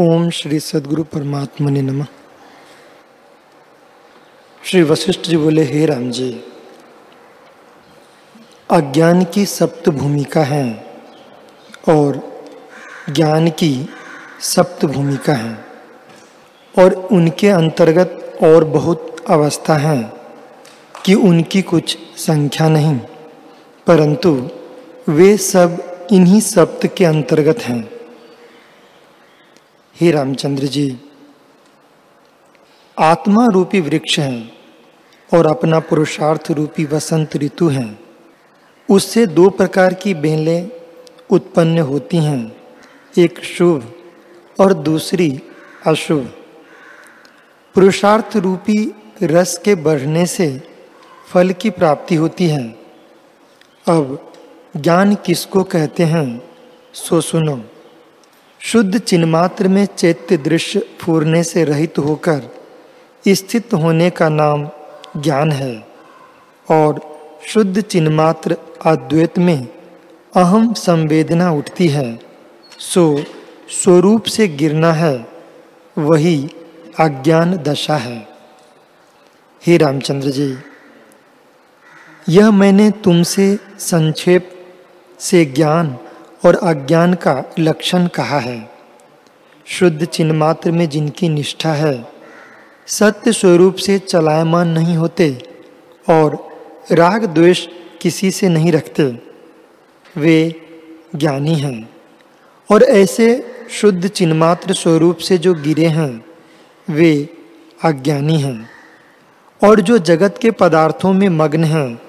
ओम श्री सदगुरु परमात्मा ने नमः। श्री वशिष्ठ जी बोले, हे राम जी, अज्ञान की सप्त भूमिका है और ज्ञान की सप्त भूमिका है और उनके अंतर्गत और बहुत अवस्था हैं कि उनकी कुछ संख्या नहीं, परंतु वे सब इन्हीं सप्त के अंतर्गत हैं। हे रामचंद्र जी, आत्मा रूपी वृक्ष है और अपना पुरुषार्थ रूपी वसंत ऋतु है। उससे दो प्रकार की बेलें उत्पन्न होती हैं, एक शुभ और दूसरी अशुभ। पुरुषार्थ रूपी रस के बढ़ने से फल की प्राप्ति होती है। अब ज्ञान किसको कहते हैं, सो सुनो। शुद्ध चिन्मात्र में चैत्य दृश्य फूरने से रहित होकर स्थित होने का नाम ज्ञान है और शुद्ध चिन्मात्र अद्वैत में अहम संवेदना उठती है, सो स्वरूप से गिरना है, वही अज्ञान दशा है। हे रामचंद्र जी, यह मैंने तुमसे संक्षेप से ज्ञान और अज्ञान का लक्षण कहा है। शुद्ध चिन्ह मात्र में जिनकी निष्ठा है, सत्य स्वरूप से चलायमान नहीं होते और राग द्वेष किसी से नहीं रखते, वे ज्ञानी हैं। और ऐसे शुद्ध चिन्मात्र स्वरूप से जो गिरे हैं, वे अज्ञानी हैं। और जो जगत के पदार्थों में मग्न हैं,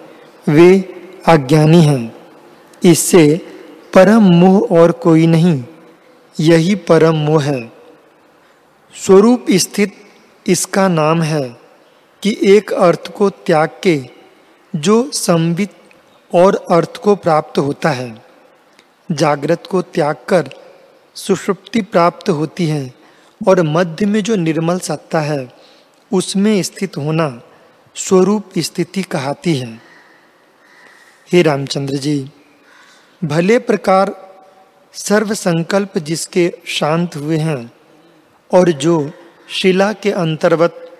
वे अज्ञानी हैं। इससे परम मोह और कोई नहीं, यही परम मोह है। स्वरूप स्थित इसका नाम है कि एक अर्थ को त्याग के, जो संबित और अर्थ को प्राप्त होता है। जागृत को त्याग कर सुषुप्ति प्राप्त होती है और मध्य में जो निर्मल सत्ता है, उसमें स्थित होना स्वरूप स्थिति कहती है। हे रामचंद्र जी भले प्रकार सर्व संकल्प जिसके शांत हुए हैं और जो शिला के अंतर्गत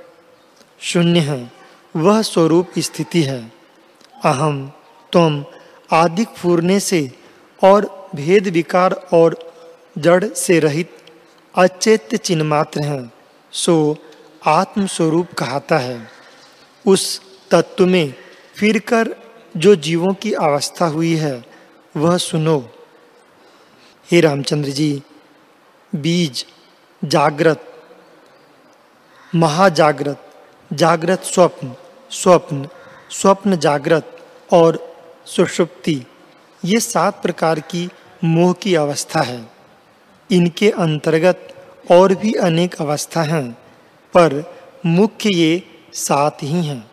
शून्य हैं, वह स्वरूप स्थिति है। अहम, तुम आदि फूरने से और भेद विकार और जड़ से रहित अचैत्य चिन्ह मात्र हैं, सो आत्म स्वरूप कहता है। उस तत्व में फिरकर जो जीवों की अवस्था हुई है वह सुनो। हे रामचंद्र जी, बीज जागृत, महाजागृत, जागृत स्वप्न स्वप्न स्वप्न जागृत और सुषुप्ति, ये सात प्रकार की मोह की अवस्था है। इनके अंतर्गत और भी अनेक अवस्था हैं, पर मुख्य ये सात ही हैं।